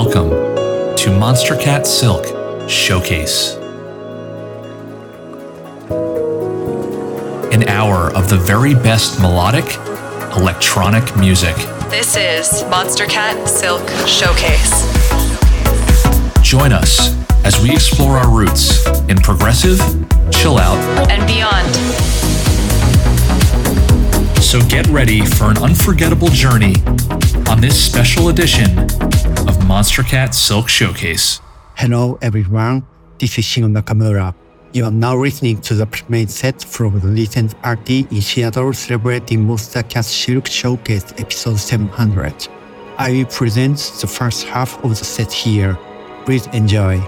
Welcome to Monstercat Silk Showcase. An hour of the very best melodic electronic music. This is Monstercat Silk Showcase. Join us as we explore our roots in progressive, chill out, and beyond. So get ready for an unforgettable journey on this special edition of Monstercat Silk Showcase. Hello everyone, this is Shingo Nakamura. You are now listening to the premiere set from the recent RT in Seattle celebrating Monstercat Silk Showcase episode 700. I will present the first half of the set here. Please enjoy.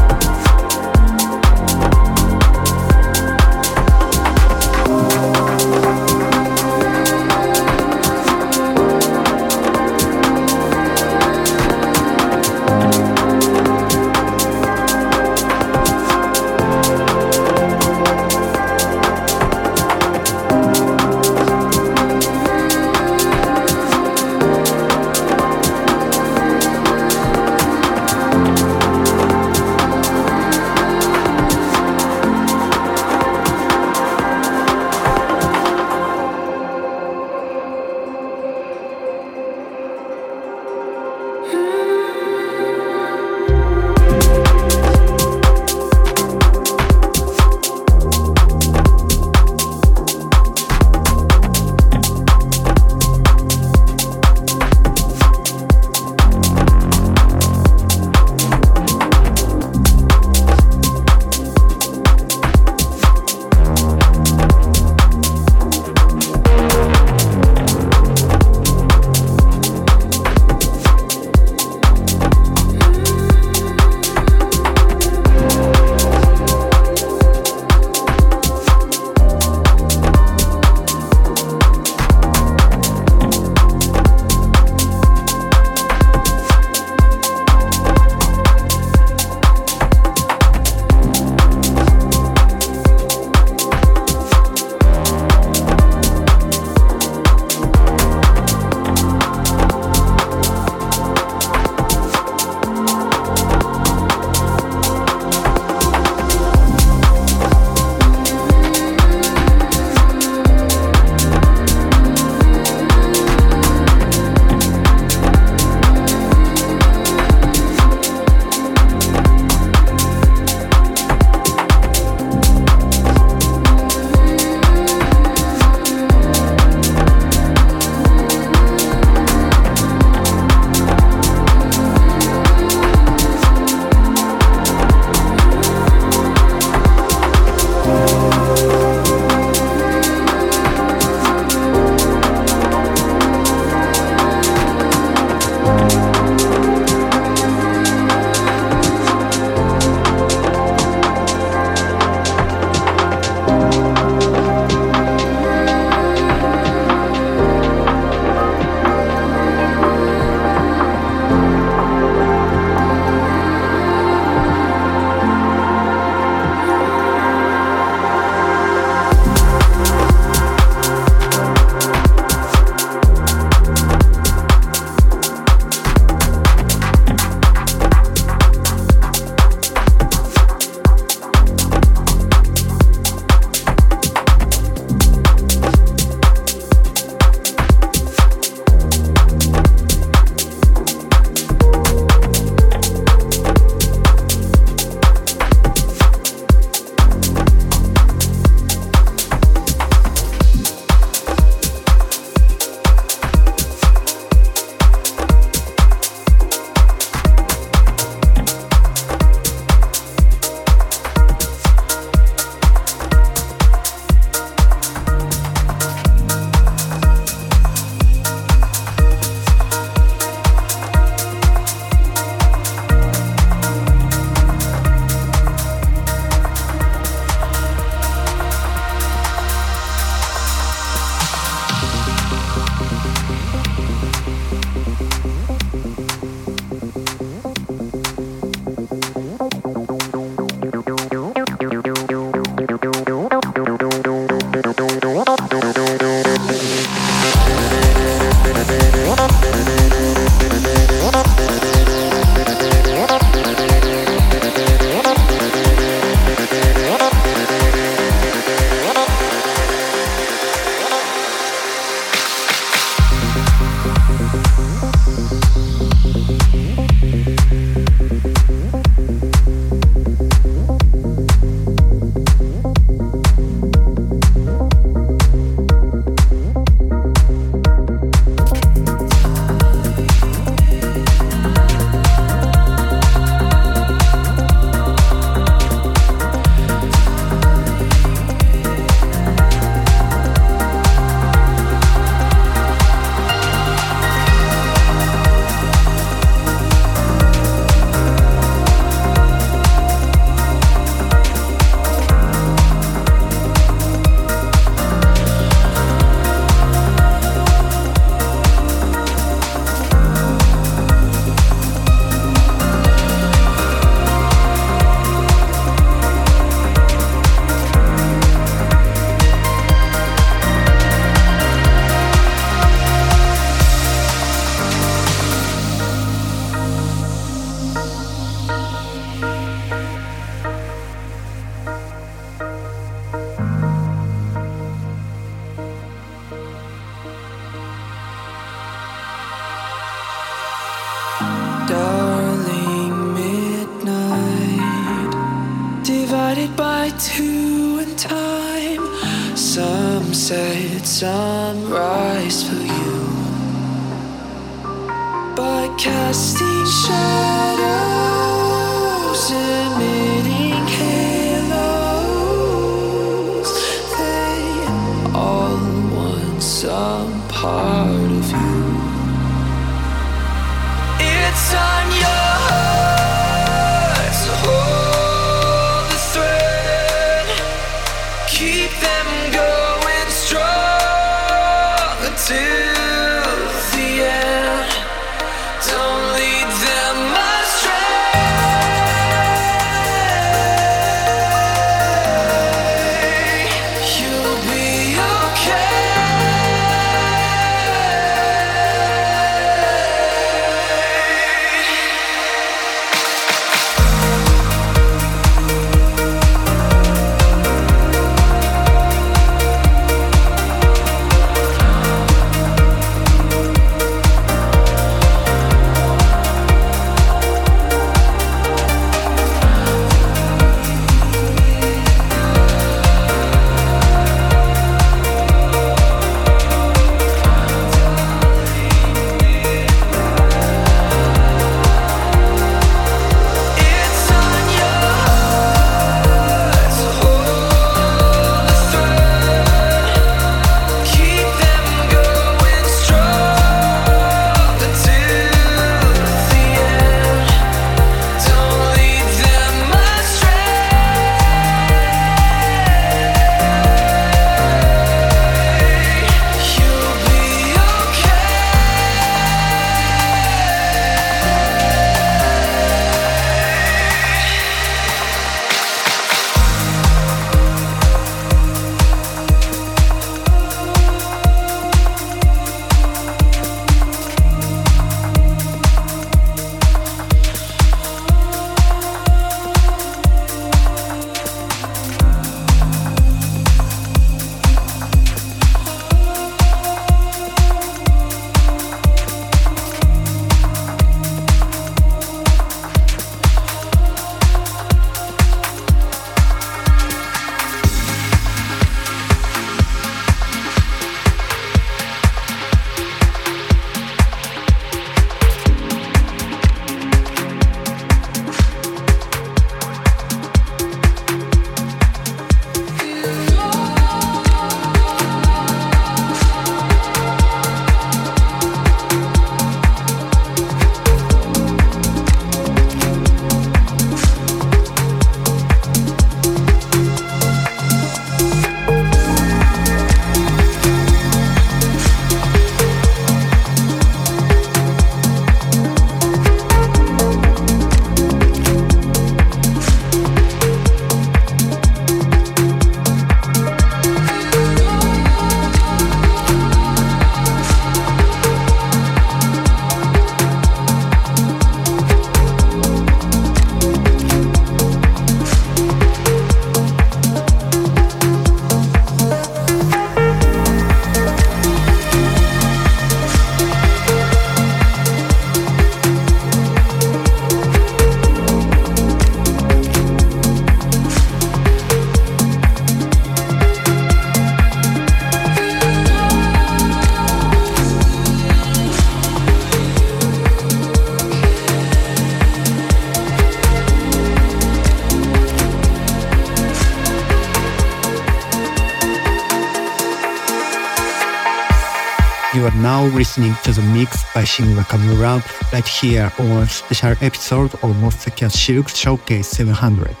You are now listening to the mix by Shingo Nakamura right here on a special episode of Monstercat Silk Showcase 700.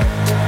Bye.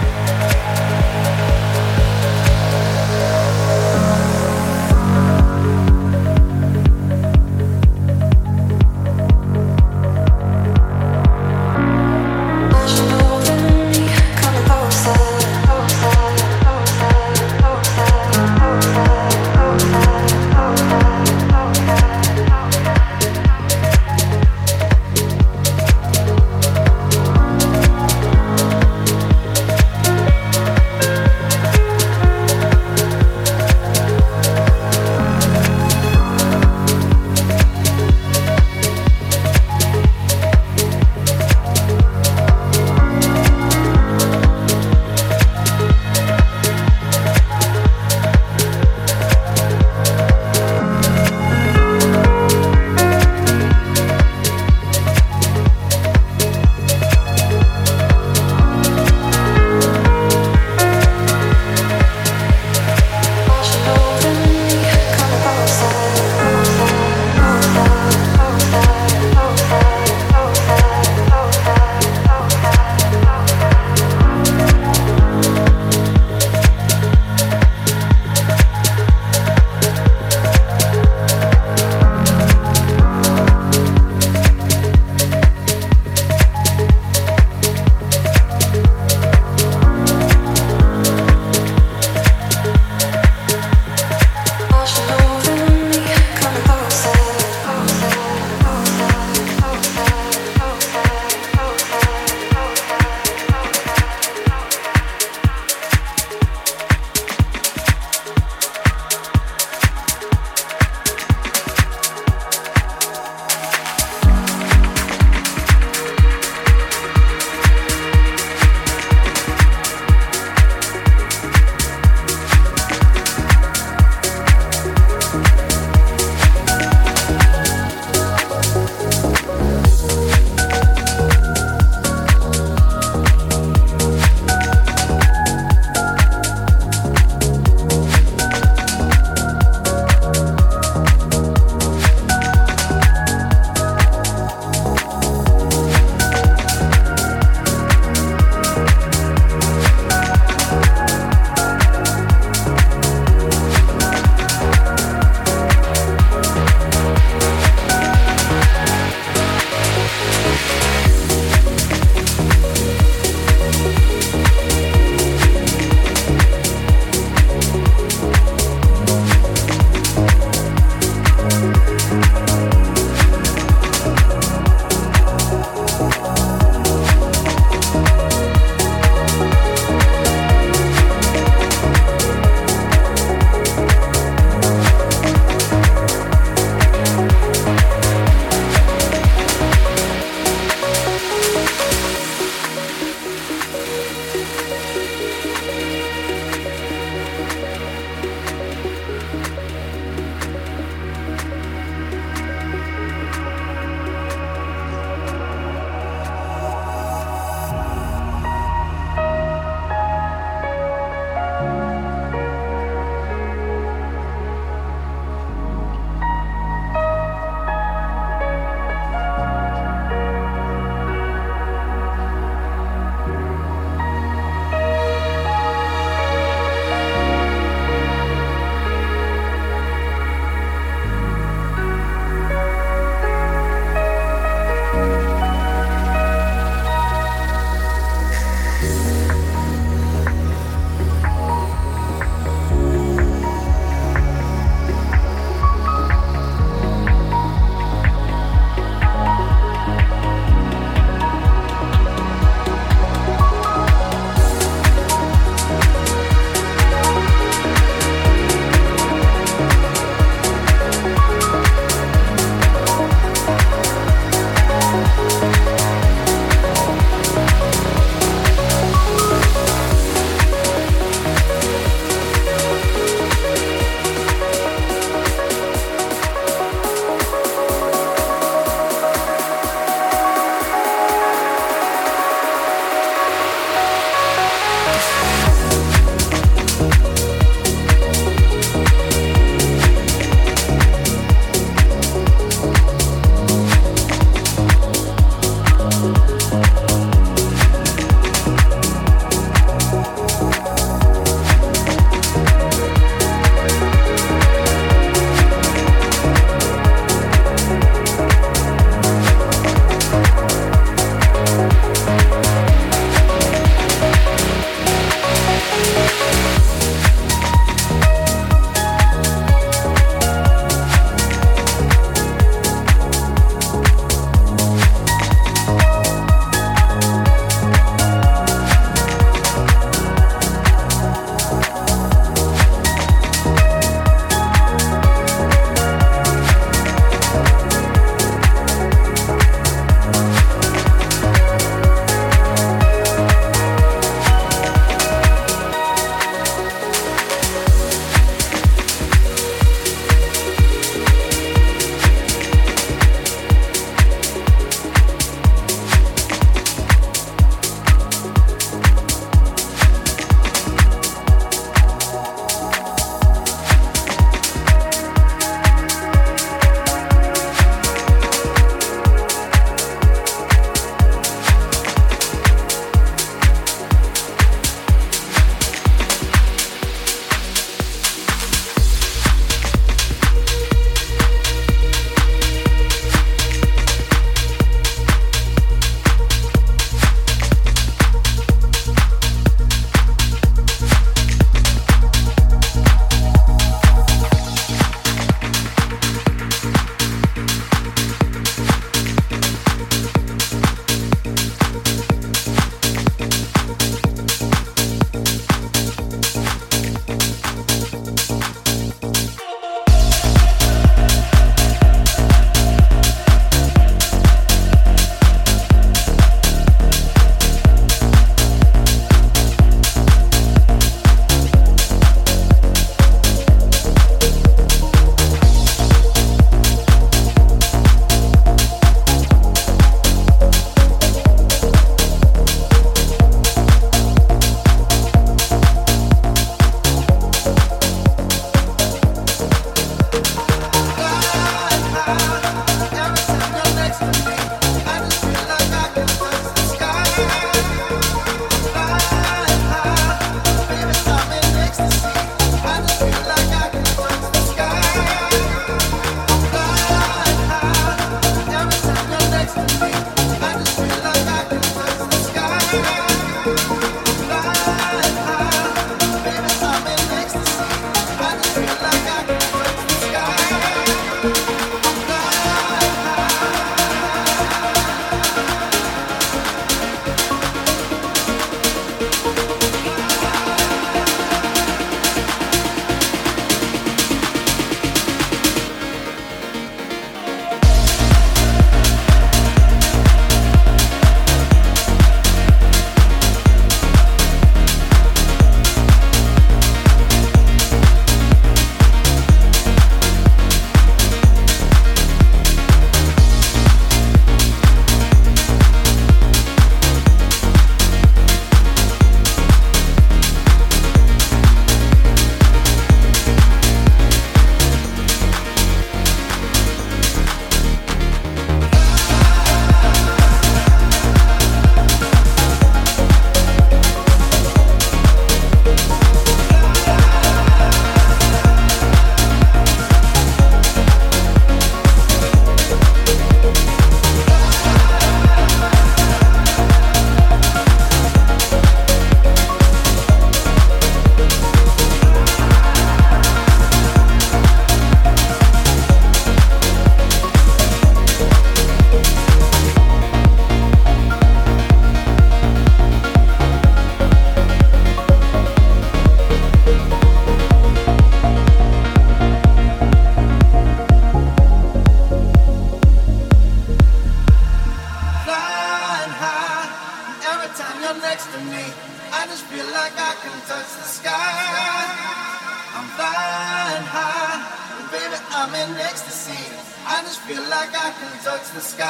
I'm in ecstasy. I just feel like I can touch the sky.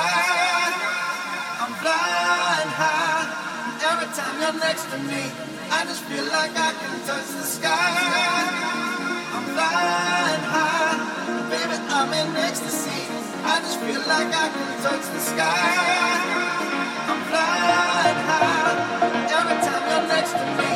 I'm flying high. Every time you're next to me, I just feel like I can touch the sky. I'm flying high. Baby, I'm in ecstasy. I just feel like I can touch the sky. I'm flying high. Every time you're next to me,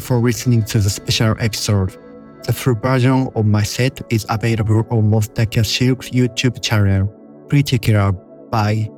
for listening to the special episode. The full version of my set is available on Monstercat Silk's YouTube channel. Please check it out. Bye.